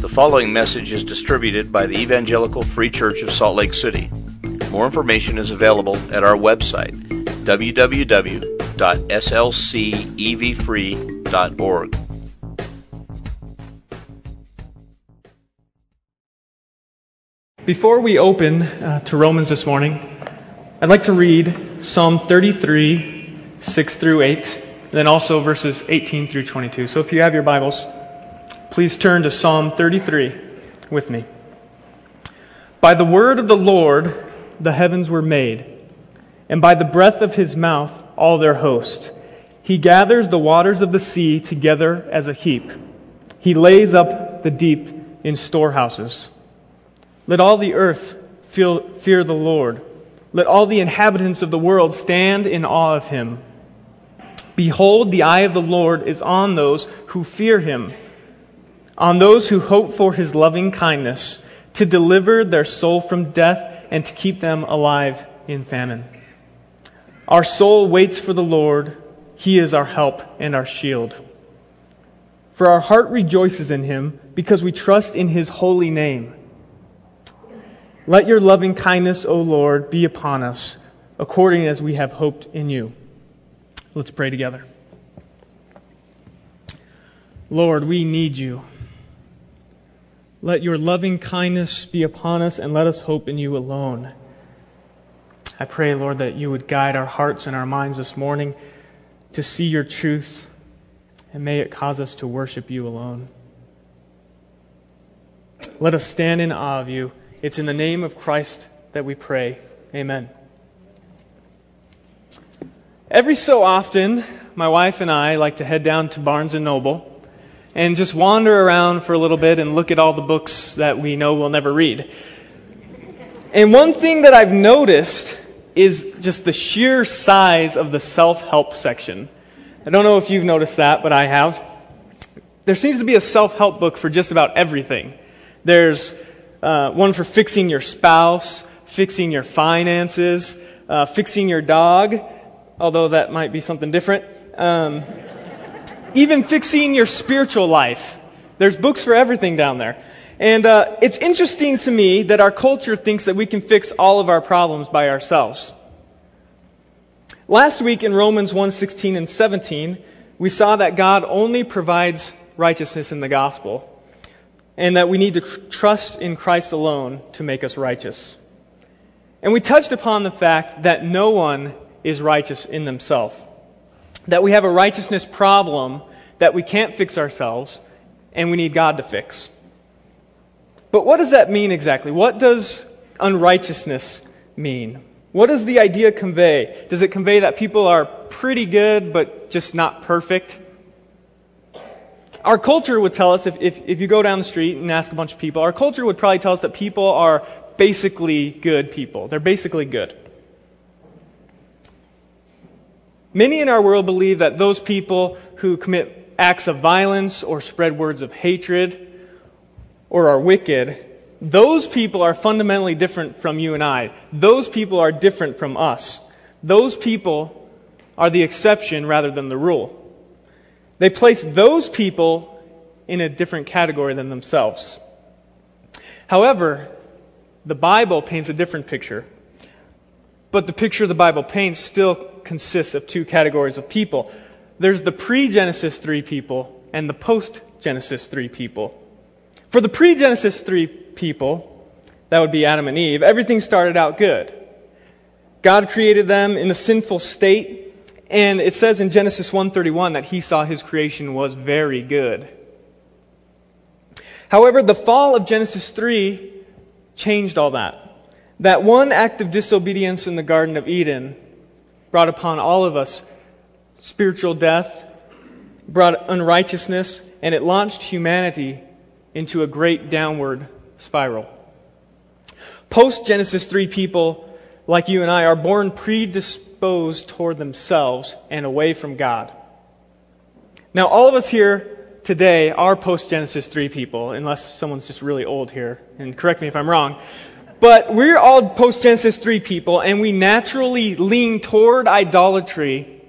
The following message is distributed by the Evangelical Free Church of Salt Lake City. More information is available at our website, www.slcevfree.org. Before we open uh, to Romans this morning, I'd like to read Psalm 33, 6 through 8, and then also verses 18 through 22. So if you have your Bibles, please turn to Psalm 33 with me. By the word of the Lord the heavens were made, and by the breath of his mouth all their host. He gathers the waters of the sea together as a heap. He lays up the deep in storehouses. Let all the earth feel, fear the Lord. Let all the inhabitants of the world stand in awe of him. Behold, the eye of the Lord is on those who fear him, on those who hope for his loving kindness, to deliver their soul from death and to keep them alive in famine. Our soul waits for the Lord. He is our help and our shield. For our heart rejoices in him because we trust in his holy name. Let your loving kindness, O Lord, be upon us, according as we have hoped in you. Let's pray together. Lord, we need you. Let your loving kindness be upon us, and let us hope in you alone. I pray, Lord, that you would guide our hearts and our minds this morning to see your truth, and may it cause us to worship you alone. Let us stand in awe of you. It's in the name of Christ that we pray. Amen. Every so often, my wife and I like to head down to Barnes and Noble and just wander around for a little bit and look at all the books that we know we'll never read. And one thing that I've noticed is just the sheer size of the self help section. I don't know if you've noticed that, but I have. There seems to be a self help book for just about everything. There's uh, one for fixing your spouse, fixing your finances, uh, fixing your dog, although that might be something different. Um, even fixing your spiritual life. There's books for everything down there. And uh, it's interesting to me that our culture thinks that we can fix all of our problems by ourselves. Last week in Romans 1:16 and 17, we saw that God only provides righteousness in the gospel and that we need to trust in Christ alone to make us righteous. And we touched upon the fact that no one is righteous in themselves, that we have a righteousness problem that we can't fix ourselves, and we need God to fix. But what does that mean exactly? What does unrighteousness mean? What does the idea convey? Does it convey that people are pretty good but just not perfect? our culture would tell us, if, if, if you go down the street and ask a bunch of people, our culture would probably tell us that people are basically good people. They're basically good. Many in our world believe that those people who commit acts of violence or spread words of hatred or are wicked, those people are fundamentally different from you and I. Those people are different from us. Those people are the exception rather than the rule. They place those people in a different category than themselves. However, the Bible paints a different picture. But the picture the Bible paints still consists of two categories of people. There's the pre Genesis 3 people and the post Genesis 3 people. For the pre Genesis 3 people, that would be Adam and Eve, everything started out good. God created them in a sinful state and it says in Genesis 1:31 that he saw his creation was very good. However, the fall of Genesis 3 changed all that. That one act of disobedience in the Garden of Eden brought upon all of us spiritual death, brought unrighteousness, and it launched humanity into a great downward spiral. Post Genesis 3 people like you and I are born predisposed toward themselves and away from God. Now, all of us here today are post Genesis 3 people, unless someone's just really old here, and correct me if I'm wrong. But we're all post Genesis 3 people, and we naturally lean toward idolatry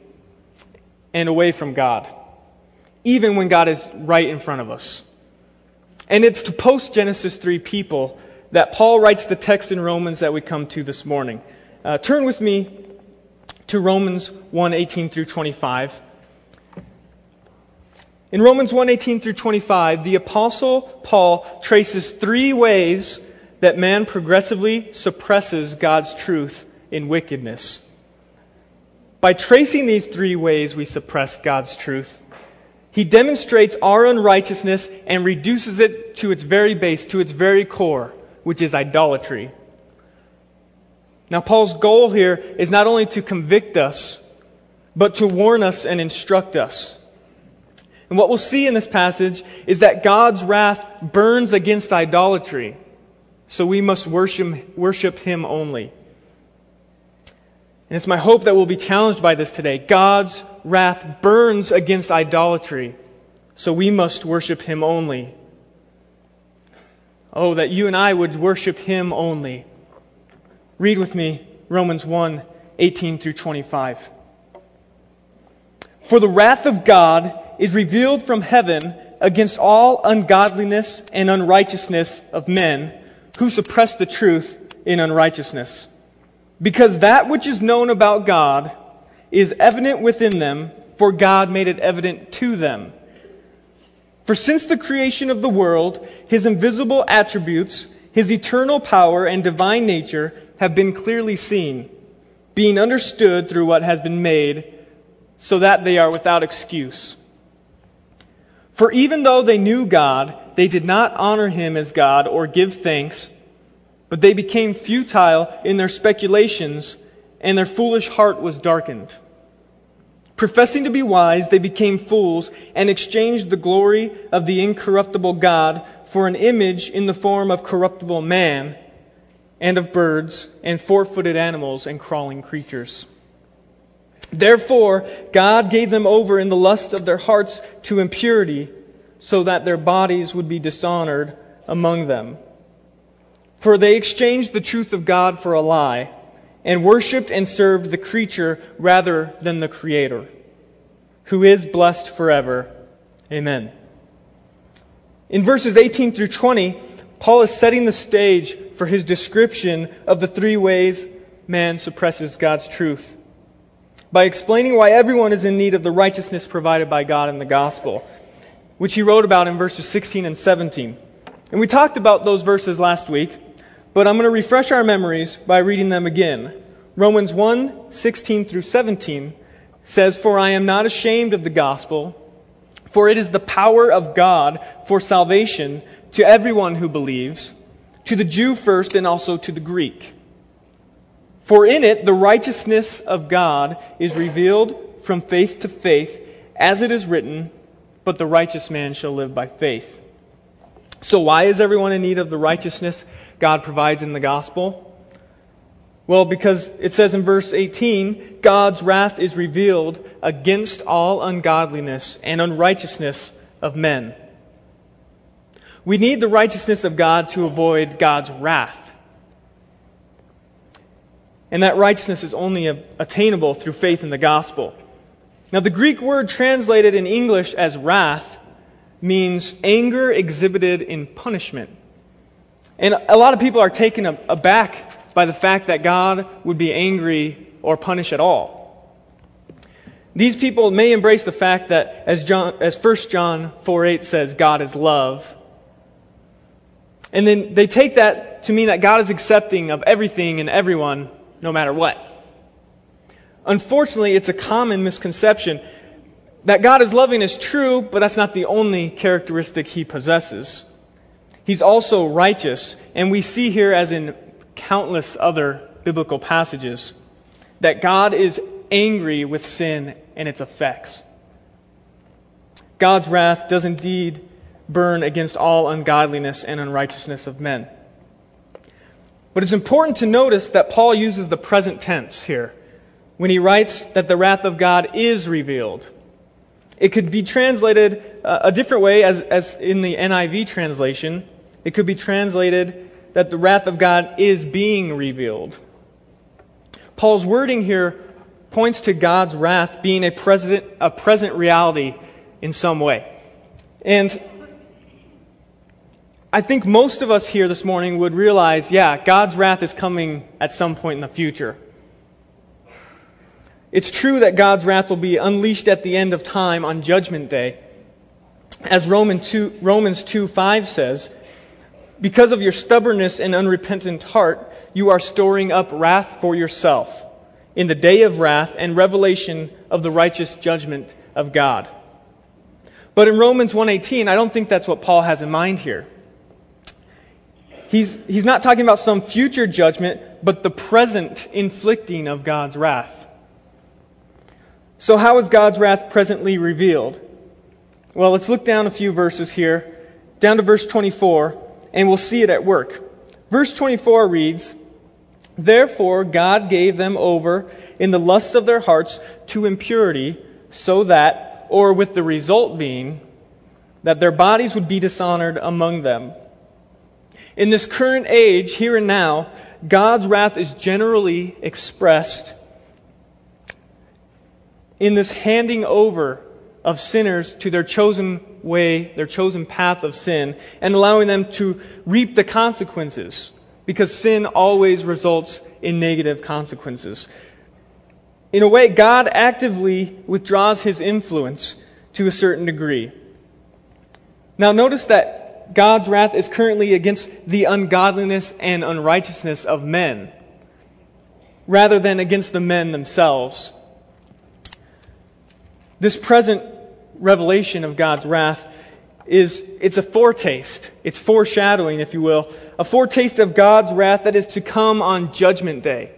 and away from God, even when God is right in front of us. And it's to post Genesis 3 people that Paul writes the text in Romans that we come to this morning. Uh, turn with me to Romans 1 18 through 25. In Romans 1 18 through 25, the Apostle Paul traces three ways that man progressively suppresses God's truth in wickedness. By tracing these three ways we suppress God's truth, he demonstrates our unrighteousness and reduces it to its very base, to its very core, which is idolatry. Now, Paul's goal here is not only to convict us, but to warn us and instruct us. And what we'll see in this passage is that God's wrath burns against idolatry, so we must worship, worship Him only. And it's my hope that we'll be challenged by this today. God's wrath burns against idolatry, so we must worship Him only. Oh, that you and I would worship Him only. Read with me Romans 1 18 through 25. For the wrath of God is revealed from heaven against all ungodliness and unrighteousness of men who suppress the truth in unrighteousness because that which is known about God is evident within them, for God made it evident to them. For since the creation of the world, his invisible attributes, his eternal power and divine nature have been clearly seen, being understood through what has been made, so that they are without excuse. For even though they knew God, they did not honor him as God or give thanks but they became futile in their speculations, and their foolish heart was darkened. Professing to be wise, they became fools and exchanged the glory of the incorruptible God for an image in the form of corruptible man, and of birds, and four footed animals, and crawling creatures. Therefore, God gave them over in the lust of their hearts to impurity, so that their bodies would be dishonored among them. For they exchanged the truth of God for a lie and worshiped and served the creature rather than the Creator, who is blessed forever. Amen. In verses 18 through 20, Paul is setting the stage for his description of the three ways man suppresses God's truth by explaining why everyone is in need of the righteousness provided by God in the gospel, which he wrote about in verses 16 and 17. And we talked about those verses last week. But I'm going to refresh our memories by reading them again. Romans 1 16 through 17 says, For I am not ashamed of the gospel, for it is the power of God for salvation to everyone who believes, to the Jew first and also to the Greek. For in it the righteousness of God is revealed from faith to faith, as it is written, But the righteous man shall live by faith. So, why is everyone in need of the righteousness God provides in the gospel? Well, because it says in verse 18, God's wrath is revealed against all ungodliness and unrighteousness of men. We need the righteousness of God to avoid God's wrath. And that righteousness is only attainable through faith in the gospel. Now, the Greek word translated in English as wrath means anger exhibited in punishment. And a lot of people are taken aback by the fact that God would be angry or punish at all. These people may embrace the fact that, as, John, as 1 John 4 8 says, God is love. And then they take that to mean that God is accepting of everything and everyone, no matter what. Unfortunately, it's a common misconception that God is loving is true, but that's not the only characteristic he possesses. He's also righteous, and we see here, as in countless other biblical passages, that God is angry with sin and its effects. God's wrath does indeed burn against all ungodliness and unrighteousness of men. But it's important to notice that Paul uses the present tense here when he writes that the wrath of God is revealed. It could be translated uh, a different way, as, as in the NIV translation. It could be translated that the wrath of God is being revealed. Paul's wording here points to God's wrath being a present, a present reality in some way. And I think most of us here this morning would realize yeah, God's wrath is coming at some point in the future. It's true that God's wrath will be unleashed at the end of time on Judgment Day. As Romans 2, Romans 2 5 says, because of your stubbornness and unrepentant heart, you are storing up wrath for yourself in the day of wrath and revelation of the righteous judgment of God. But in Romans 1:18, I don't think that's what Paul has in mind here. He's, he's not talking about some future judgment, but the present inflicting of God's wrath. So, how is God's wrath presently revealed? Well, let's look down a few verses here, down to verse 24, and we'll see it at work. Verse 24 reads, Therefore God gave them over in the lusts of their hearts to impurity, so that, or with the result being, that their bodies would be dishonored among them. In this current age, here and now, God's wrath is generally expressed in this handing over of sinners to their chosen way, their chosen path of sin, and allowing them to reap the consequences, because sin always results in negative consequences. In a way, God actively withdraws his influence to a certain degree. Now, notice that God's wrath is currently against the ungodliness and unrighteousness of men, rather than against the men themselves. This present revelation of God's wrath is it's a foretaste. It's foreshadowing, if you will, a foretaste of God's wrath that is to come on judgment day.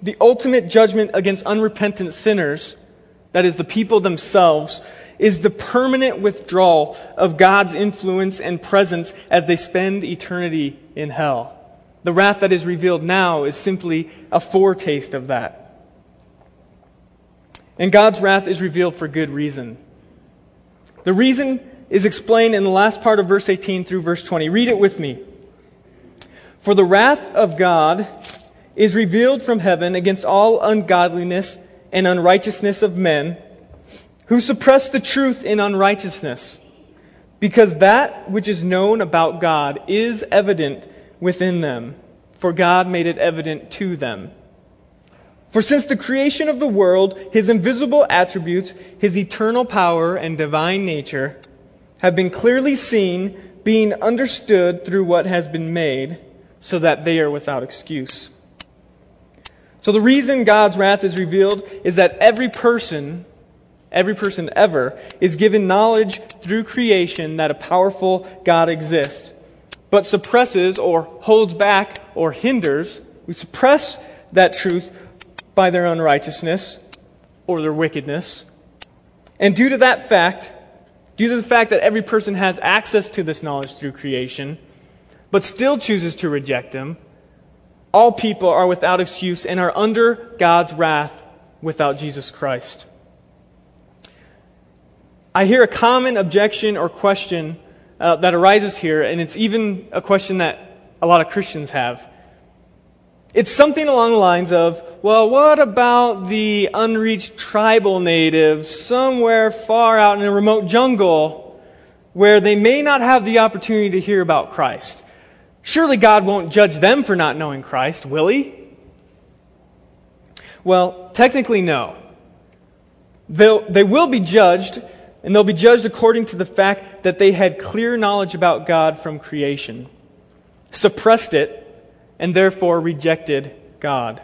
The ultimate judgment against unrepentant sinners, that is the people themselves, is the permanent withdrawal of God's influence and presence as they spend eternity in hell. The wrath that is revealed now is simply a foretaste of that. And God's wrath is revealed for good reason. The reason is explained in the last part of verse 18 through verse 20. Read it with me. For the wrath of God is revealed from heaven against all ungodliness and unrighteousness of men who suppress the truth in unrighteousness, because that which is known about God is evident within them, for God made it evident to them. For since the creation of the world, his invisible attributes, his eternal power and divine nature, have been clearly seen, being understood through what has been made, so that they are without excuse. So the reason God's wrath is revealed is that every person, every person ever, is given knowledge through creation that a powerful God exists, but suppresses or holds back or hinders, we suppress that truth by their unrighteousness or their wickedness. And due to that fact, due to the fact that every person has access to this knowledge through creation, but still chooses to reject Him, all people are without excuse and are under God's wrath without Jesus Christ. I hear a common objection or question uh, that arises here, and it's even a question that a lot of Christians have. It's something along the lines of, well, what about the unreached tribal natives somewhere far out in a remote jungle where they may not have the opportunity to hear about Christ? Surely God won't judge them for not knowing Christ, will He? Well, technically, no. They'll, they will be judged, and they'll be judged according to the fact that they had clear knowledge about God from creation, suppressed it, and therefore rejected God.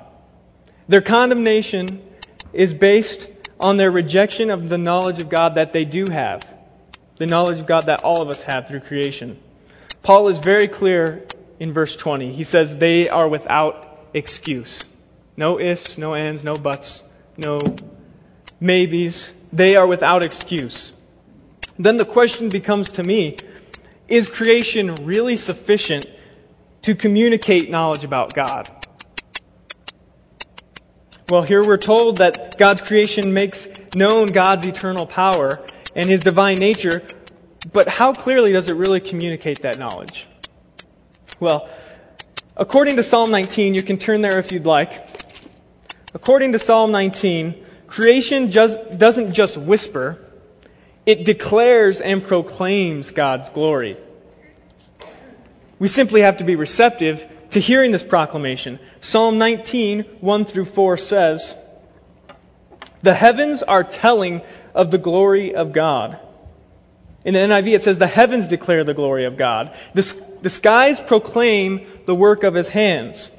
Their condemnation is based on their rejection of the knowledge of God that they do have, the knowledge of God that all of us have through creation. Paul is very clear in verse 20. He says, They are without excuse. No ifs, no ands, no buts, no maybes. They are without excuse. Then the question becomes to me is creation really sufficient to communicate knowledge about God. Well, here we're told that God's creation makes known God's eternal power and his divine nature, but how clearly does it really communicate that knowledge? Well, according to Psalm 19, you can turn there if you'd like. According to Psalm 19, creation just, doesn't just whisper, It declares and proclaims God's glory. We simply have to be receptive to hearing this proclamation. Psalm 19, 1 through 4 says, The heavens are telling of the glory of God. In the NIV, it says, The heavens declare the glory of God. The, the skies proclaim the work of his hands.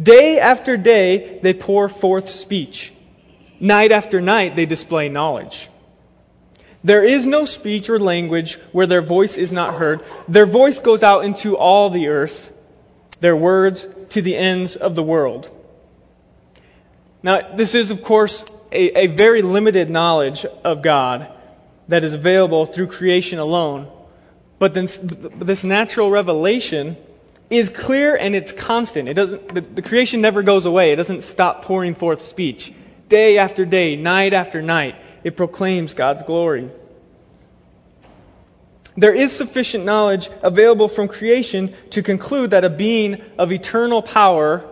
Day after day, they pour forth speech. Night after night, they display knowledge. There is no speech or language where their voice is not heard. Their voice goes out into all the earth, their words to the ends of the world. Now, this is, of course, a, a very limited knowledge of God that is available through creation alone. But this, this natural revelation is clear and it's constant. It doesn't, the, the creation never goes away. It doesn't stop pouring forth speech. Day after day, night after night, it proclaims God's glory. There is sufficient knowledge available from creation to conclude that a being of eternal power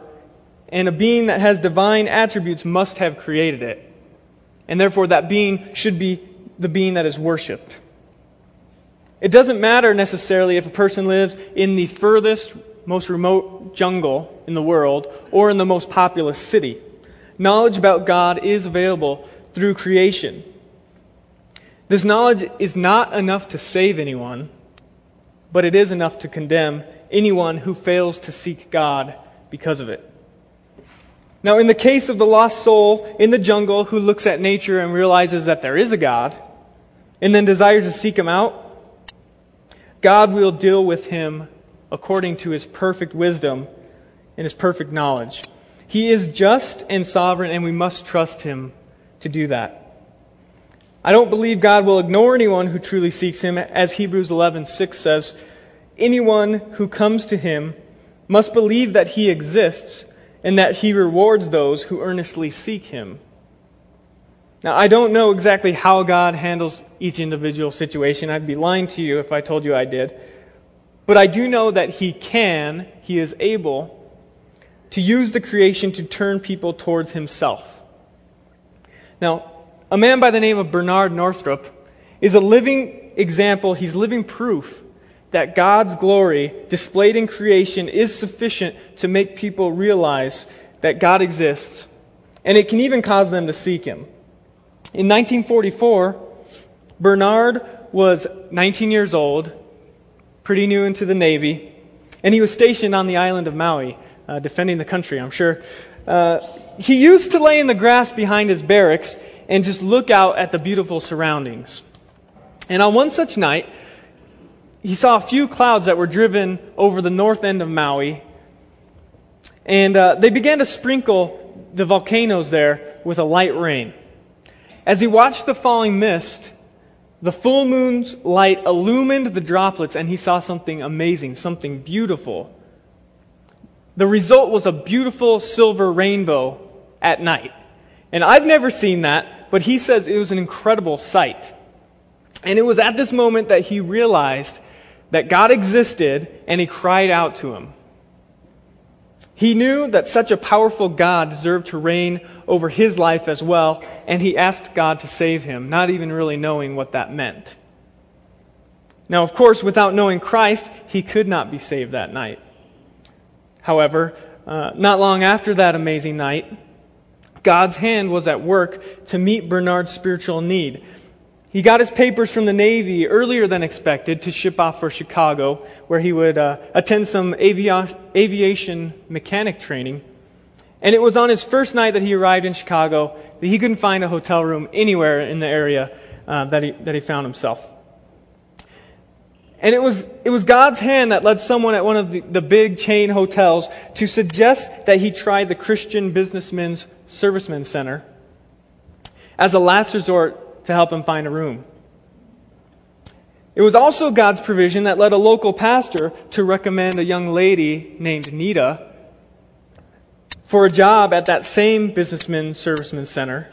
and a being that has divine attributes must have created it. And therefore, that being should be the being that is worshiped. It doesn't matter necessarily if a person lives in the furthest, most remote jungle in the world or in the most populous city. Knowledge about God is available through creation. This knowledge is not enough to save anyone, but it is enough to condemn anyone who fails to seek God because of it. Now, in the case of the lost soul in the jungle who looks at nature and realizes that there is a God, and then desires to seek him out, God will deal with him according to his perfect wisdom and his perfect knowledge. He is just and sovereign, and we must trust him to do that. I don't believe God will ignore anyone who truly seeks him, as Hebrews 11:6 says, anyone who comes to him must believe that he exists and that he rewards those who earnestly seek him. Now, I don't know exactly how God handles each individual situation. I'd be lying to you if I told you I did. But I do know that He can, He is able to use the creation to turn people towards Himself. Now, a man by the name of Bernard Northrup is a living example, he's living proof that God's glory displayed in creation is sufficient to make people realize that God exists, and it can even cause them to seek Him. In 1944, Bernard was 19 years old, pretty new into the Navy, and he was stationed on the island of Maui, uh, defending the country, I'm sure. Uh, he used to lay in the grass behind his barracks and just look out at the beautiful surroundings. And on one such night, he saw a few clouds that were driven over the north end of Maui, and uh, they began to sprinkle the volcanoes there with a light rain. As he watched the falling mist, the full moon's light illumined the droplets, and he saw something amazing, something beautiful. The result was a beautiful silver rainbow at night. And I've never seen that, but he says it was an incredible sight. And it was at this moment that he realized that God existed, and he cried out to him. He knew that such a powerful God deserved to reign over his life as well, and he asked God to save him, not even really knowing what that meant. Now, of course, without knowing Christ, he could not be saved that night. However, uh, not long after that amazing night, God's hand was at work to meet Bernard's spiritual need. He got his papers from the Navy earlier than expected to ship off for Chicago, where he would uh, attend some avi- aviation mechanic training. And it was on his first night that he arrived in Chicago that he couldn't find a hotel room anywhere in the area uh, that, he, that he found himself. And it was, it was God's hand that led someone at one of the, the big chain hotels to suggest that he try the Christian Businessmen's Servicemen Center as a last resort to help him find a room. It was also God's provision that led a local pastor to recommend a young lady named Nita for a job at that same businessman serviceman center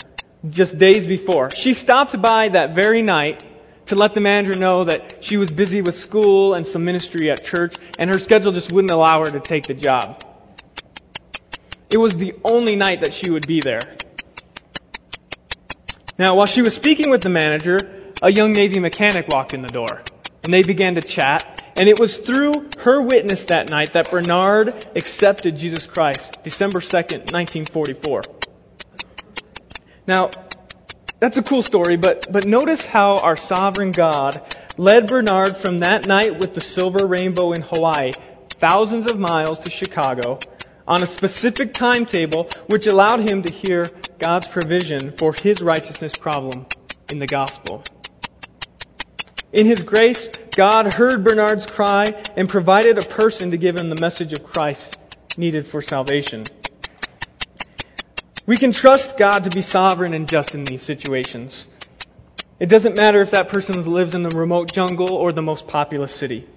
just days before. She stopped by that very night to let the manager know that she was busy with school and some ministry at church, and her schedule just wouldn't allow her to take the job. It was the only night that she would be there. Now, while she was speaking with the manager, a young Navy mechanic walked in the door, and they began to chat. And it was through her witness that night that Bernard accepted Jesus Christ, December 2nd, 1944. Now, that's a cool story, but, but notice how our sovereign God led Bernard from that night with the silver rainbow in Hawaii, thousands of miles to Chicago, on a specific timetable which allowed him to hear God's provision for his righteousness problem in the gospel. In his grace, God heard Bernard's cry and provided a person to give him the message of Christ needed for salvation. We can trust God to be sovereign and just in these situations. It doesn't matter if that person lives in the remote jungle or the most populous city.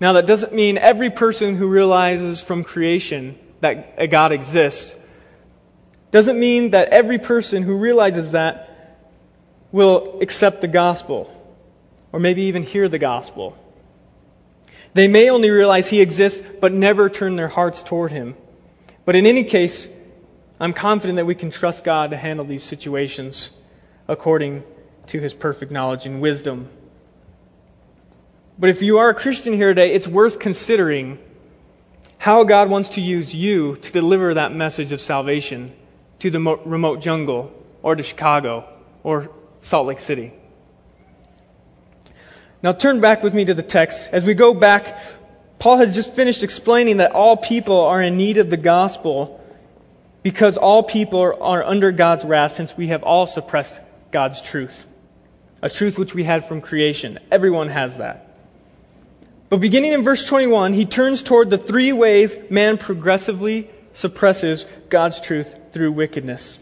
Now, that doesn't mean every person who realizes from creation that a God exists doesn't mean that every person who realizes that will accept the gospel or maybe even hear the gospel. They may only realize he exists but never turn their hearts toward him. But in any case, I'm confident that we can trust God to handle these situations according to his perfect knowledge and wisdom. But if you are a Christian here today, it's worth considering how God wants to use you to deliver that message of salvation to the remote jungle or to Chicago or Salt Lake City. Now turn back with me to the text. As we go back, Paul has just finished explaining that all people are in need of the gospel because all people are under God's wrath since we have all suppressed God's truth. A truth which we had from creation. Everyone has that. But beginning in verse 21, he turns toward the three ways man progressively suppresses God's truth through wickedness.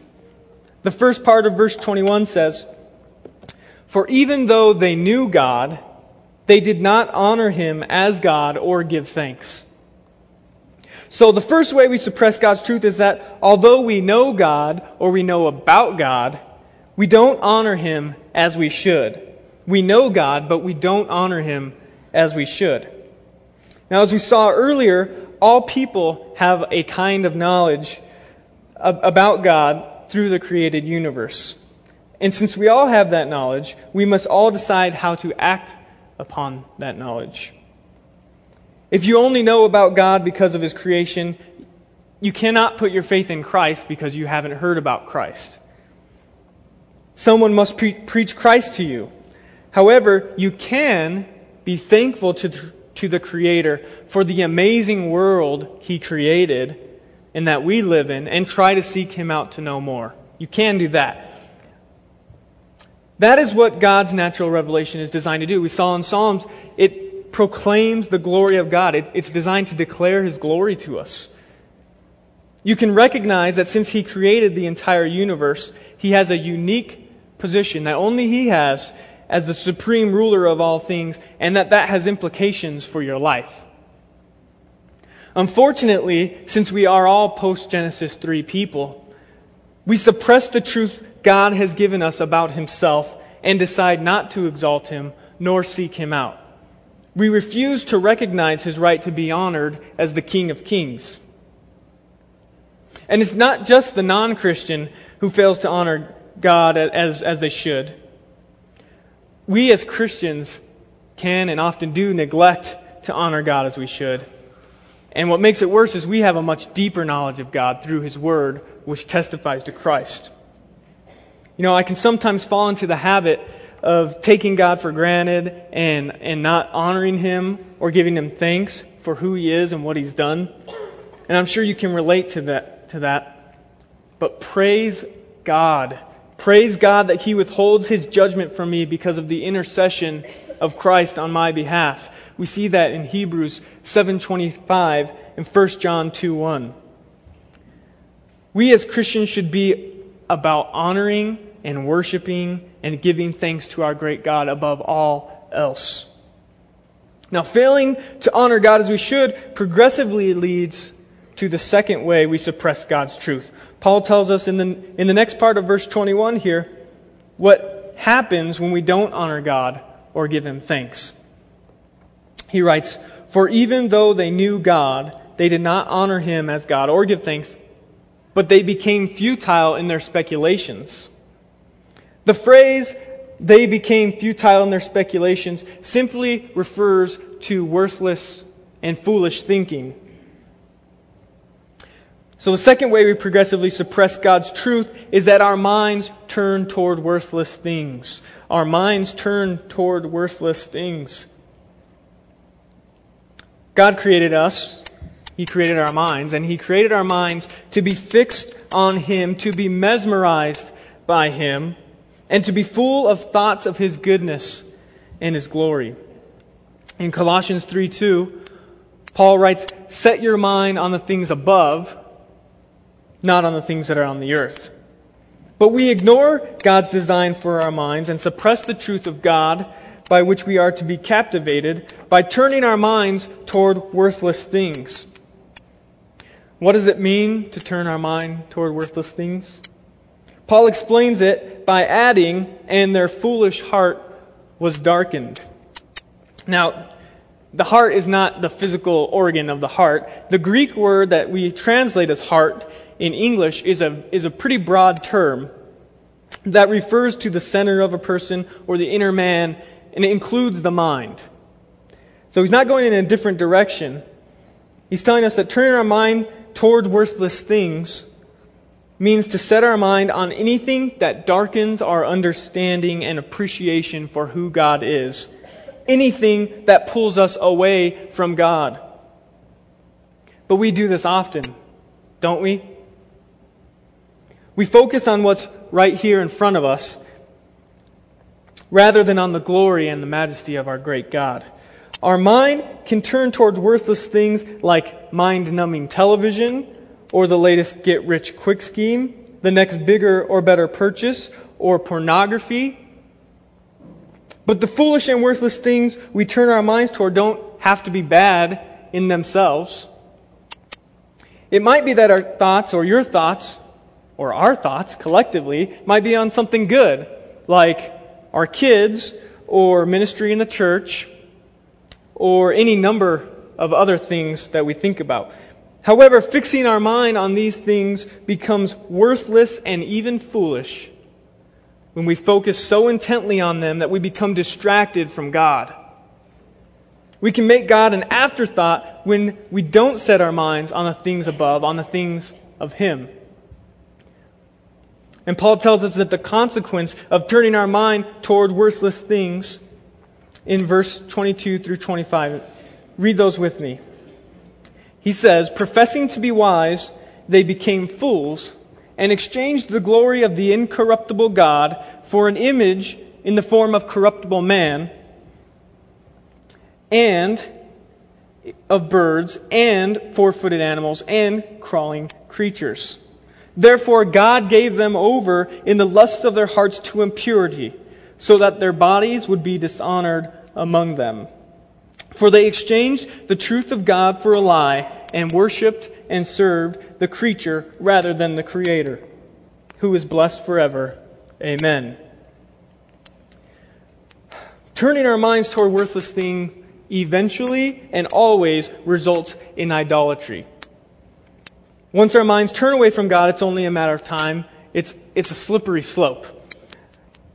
The first part of verse 21 says, For even though they knew God, they did not honor him as God or give thanks. So the first way we suppress God's truth is that although we know God or we know about God, we don't honor him as we should. We know God, but we don't honor him as we should. Now, as we saw earlier, all people have a kind of knowledge about God through the created universe. And since we all have that knowledge, we must all decide how to act upon that knowledge. If you only know about God because of his creation, you cannot put your faith in Christ because you haven't heard about Christ. Someone must pre- preach Christ to you. However, you can be thankful to, to the Creator for the amazing world He created and that we live in and try to seek Him out to know more. You can do that. That is what God's natural revelation is designed to do. We saw in Psalms, it proclaims the glory of God. It, it's designed to declare His glory to us. You can recognize that since He created the entire universe, He has a unique position that only He has as the supreme ruler of all things, and that that has implications for your life. Unfortunately, since we are all post Genesis 3 people, we suppress the truth God has given us about Himself and decide not to exalt Him nor seek Him out. We refuse to recognize His right to be honored as the King of Kings. And it's not just the non Christian who fails to honor God as, as they should we as Christians can and often do neglect to honor God as we should. And what makes it worse is we have a much deeper knowledge of God through His Word, which testifies to Christ. You know, I can sometimes fall into the habit of taking God for granted and, and not honoring Him or giving Him thanks for who He is and what He's done. And I'm sure you can relate to that. To that. But praise God Praise God that He withholds His judgment from me because of the intercession of Christ on my behalf. We see that in Hebrews 7:25 and 1 John 2:1. We as Christians should be about honoring and worshiping and giving thanks to our great God above all else. Now, failing to honor God as we should progressively leads to the second way we suppress God's truth. Paul tells us in the, in the next part of verse 21 here what happens when we don't honor God or give him thanks. He writes, For even though they knew God, they did not honor him as God or give thanks, but they became futile in their speculations. The phrase, they became futile in their speculations simply refers to worthless and foolish thinking. So, the second way we progressively suppress God's truth is that our minds turn toward worthless things. Our minds turn toward worthless things. God created us, He created our minds, and He created our minds to be fixed on Him, to be mesmerized by Him and to be full of thoughts of his goodness and his glory. In Colossians 3 2, Paul writes, Set your mind on the things above, not on the things that are on the earth. But we ignore God's design for our minds and suppress the truth of God by which we are to be captivated by turning our minds toward worthless things. What does it mean to turn our mind toward worthless things? Paul explains it by adding, and their foolish heart was darkened. Now, the heart is not the physical organ of the heart. The Greek word that we translate as heart in English is a, is a pretty broad term that refers to the center of a person or the inner man, and it includes the mind. So he's not going in a different direction. He's telling us that turning our mind toward worthless things means to set our mind on anything that darkens our understanding and appreciation for who God is, anything that pulls us away from God. But we do this often, don't we? We focus on what's right here in front of us rather than on the glory and the majesty of our great God. Our mind can turn towards worthless things like mind numbing television or the latest get rich quick scheme, the next bigger or better purchase, or pornography. But the foolish and worthless things we turn our minds toward don't have to be bad in themselves. It might be that our thoughts or your thoughts or our thoughts collectively might be on something good, like our kids or ministry in the church or any number of other things that we think about. However, fixing our mind on these things becomes worthless and even foolish when we focus so intently on them that we become distracted from God. We can make God an afterthought when we don't set our minds on the things above, on the things of Him. And Paul tells us that the consequence of turning our mind toward worthless things in verse 22 through 25. Read those with me. He says, Professing to be wise, they became fools and exchanged the glory of the incorruptible God for an image in the form of corruptible man and of birds and four footed animals and crawling creatures. Therefore, God gave them over in the lust of their hearts to impurity, so that their bodies would be dishonored among them. For they exchanged the truth of God for a lie and worshiped and served the creature rather than the Creator, who is blessed forever. Amen. Turning our minds toward worthless things eventually and always results in idolatry. Once our minds turn away from God, it's only a matter of time. It's, it's a slippery slope.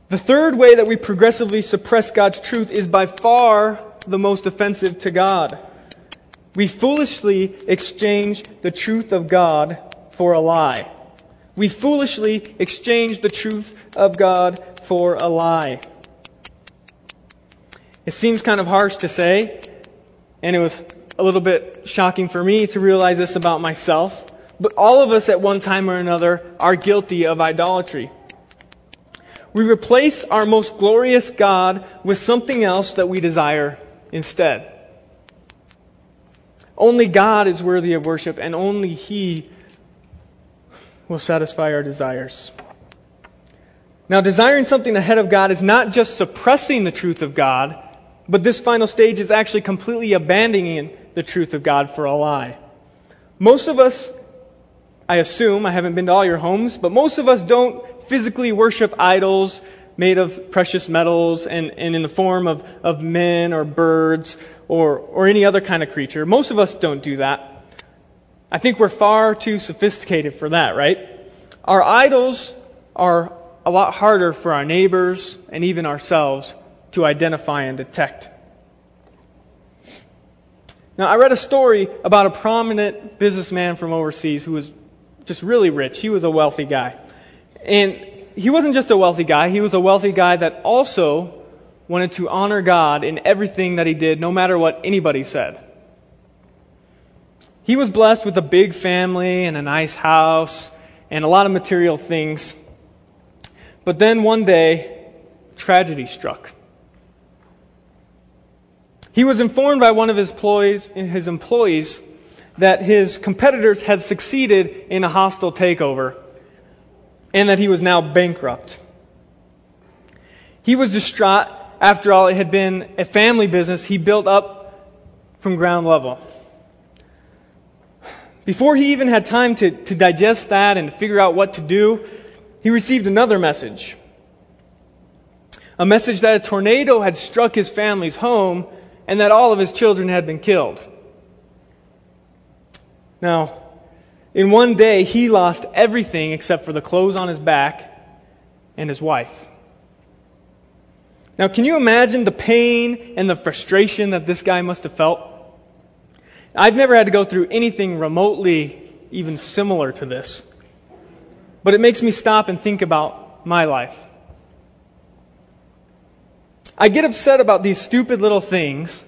The third way that we progressively suppress God's truth is by far the most offensive to God. We foolishly exchange the truth of God for a lie. We foolishly exchange the truth of God for a lie. It seems kind of harsh to say, and it was a little bit shocking for me to realize this about myself, but all of us at one time or another are guilty of idolatry. We replace our most glorious God with something else that we desire instead. Only God is worthy of worship, and only He will satisfy our desires. Now, desiring something ahead of God is not just suppressing the truth of God, but this final stage is actually completely abandoning the truth of God for a lie. Most of us, I assume, I haven't been to all your homes, but most of us don't physically worship idols made of precious metals and, and in the form of, of men or birds or, or any other kind of creature. Most of us don't do that. I think we're far too sophisticated for that, right? Our idols are a lot harder for our neighbors and even ourselves to identify and detect. Now, I read a story about a prominent businessman from overseas who was just really rich. He was a wealthy guy. And he wasn't just a wealthy guy, he was a wealthy guy that also wanted to honor God in everything that he did, no matter what anybody said. He was blessed with a big family and a nice house and a lot of material things. But then one day, tragedy struck. He was informed by one of his employees, his employees that his competitors had succeeded in a hostile takeover and that he was now bankrupt. He was distraught. After all, it had been a family business he built up from ground level. Before he even had time to, to digest that and figure out what to do, he received another message. A message that a tornado had struck his family's home and that all of his children had been killed. Now, in one day, he lost everything except for the clothes on his back and his wife. Now, can you imagine the pain and the frustration that this guy must have felt? I've never had to go through anything remotely even similar to this. But it makes me stop and think about my life. I get upset about these stupid little things,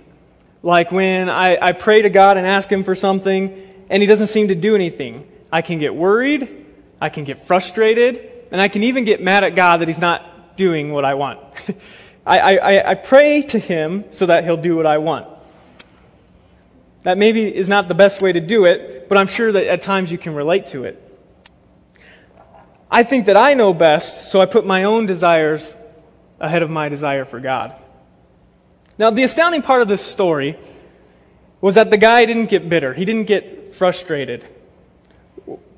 like when I, I pray to God and ask Him for something and He doesn't seem to do anything. I can get worried, I can get frustrated, and I can even get mad at God that He's not doing what I want. I, I, I pray to Him so that He'll do what I want. That maybe is not the best way to do it, but I'm sure that at times you can relate to it. I think that I know best, so I put my own desires ahead of my desire for God. Now, the astounding part of this story was that the guy didn't get bitter. He didn't get frustrated.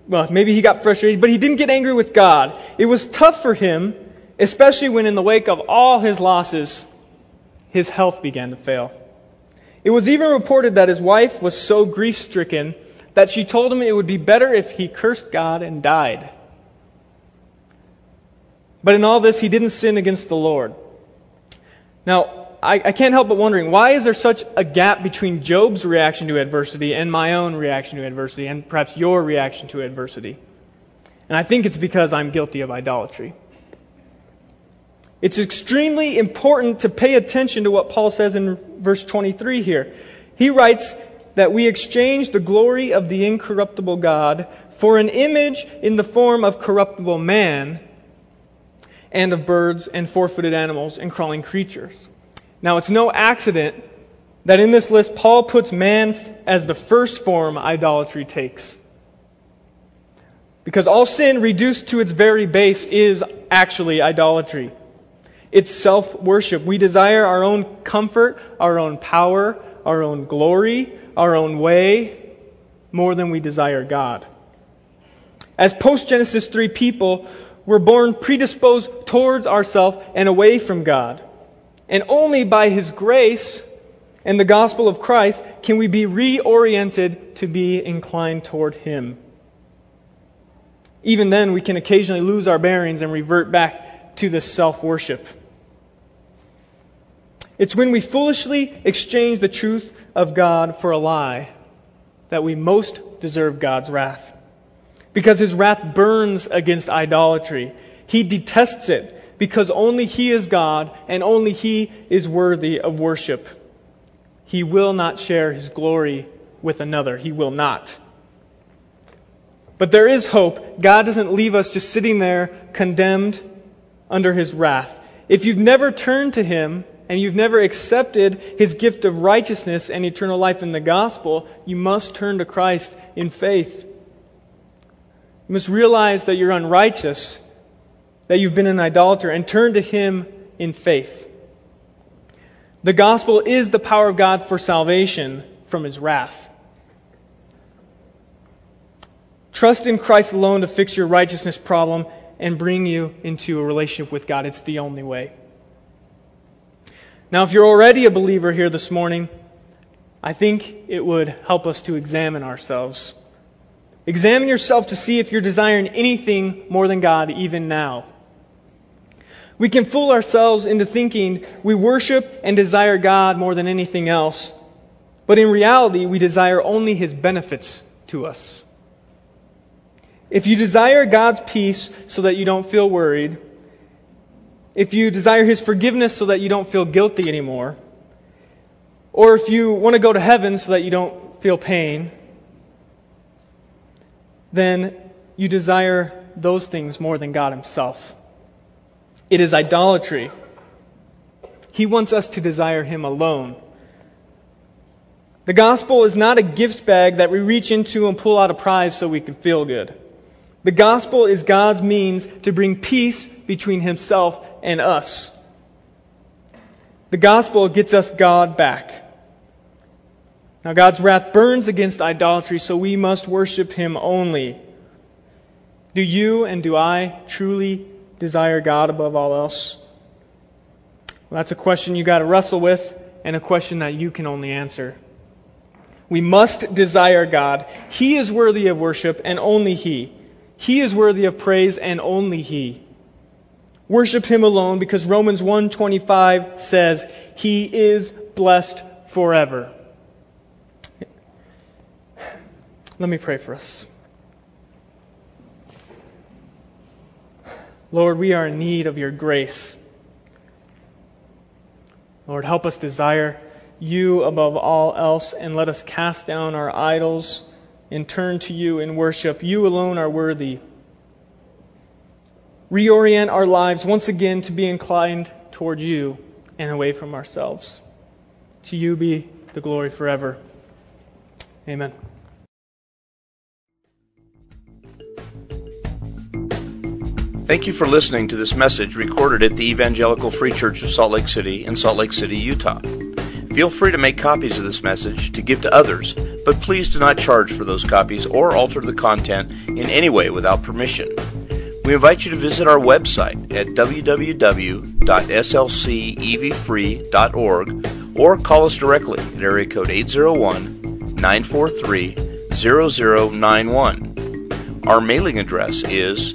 Well, maybe he got frustrated, but he didn't get angry with God. It was tough for him, especially when, in the wake of all his losses, his health began to fail. It was even reported that his wife was so grief stricken that she told him it would be better if he cursed God and died. But in all this, he didn't sin against the Lord. Now, I, I, can't help but wondering why is there such a gap between Job's reaction to adversity and my own reaction to adversity, and perhaps your reaction to adversity? And I think it's because I'm guilty of idolatry. It's extremely important to pay attention to what Paul says in verse 23 here. He writes that we exchange the glory of the incorruptible God for an image in the form of corruptible man and of birds and four footed animals and crawling creatures. Now, it's no accident that in this list, Paul puts man as the first form idolatry takes. Because all sin reduced to its very base is actually idolatry. It's self worship. We desire our own comfort, our own power, our own glory, our own way, more than we desire God. As post Genesis 3 people, we're born predisposed towards ourselves and away from God. And only by His grace and the gospel of Christ can we be reoriented to be inclined toward Him. Even then, we can occasionally lose our bearings and revert back to this self worship. It's when we foolishly exchange the truth of God for a lie that we most deserve God's wrath because his wrath burns against idolatry. He detests it because only he is God and only he is worthy of worship. He will not share his glory with another. He will not. But there is hope. God doesn't leave us just sitting there condemned under his wrath. If you've never turned to him and you've never accepted his gift of righteousness and eternal life in the gospel, you must turn to Christ in faith. You must realize that you're unrighteous, that you've been an idolater, and turn to Him in faith. The gospel is the power of God for salvation from His wrath. Trust in Christ alone to fix your righteousness problem and bring you into a relationship with God. It's the only way. Now, if you're already a believer here this morning, I think it would help us to examine ourselves. Examine yourself to see if you're desiring anything more than God even now. We can fool ourselves into thinking we worship and desire God more than anything else, but in reality, we desire only His benefits to us. If you desire God's peace so that you don't feel worried, if you desire His forgiveness so that you don't feel guilty anymore, or if you want to go to heaven so that you don't feel pain, then you desire those things more than God Himself. It is idolatry. He wants us to desire Him alone. The gospel is not a gift bag that we reach into and pull out a prize so we can feel good. The gospel is God's means to bring peace between himself and us. The gospel gets us God back. Now, God's wrath burns against idolatry, so we must worship him only. Do you and do I truly desire God above all else? Well, that's a question you got to wrestle with and a question that you can only answer. We must desire God. He is worthy of worship and only He. He is worthy of praise and only he. Worship him alone because Romans 1:25 says he is blessed forever. Let me pray for us. Lord, we are in need of your grace. Lord, help us desire you above all else and let us cast down our idols and turn to you in worship. You alone are worthy. Reorient our lives once again to be inclined toward you and away from ourselves. To you be the glory forever. Amen. Thank you for listening to this message recorded at the Evangelical Free Church of Salt Lake City in Salt Lake City, Utah. Feel free to make copies of this message to give to others, but please do not charge for those copies or alter the content in any way without permission. We invite you to visit our website at www.slcevfree.org or call us directly at area code 801 943 0091. Our mailing address is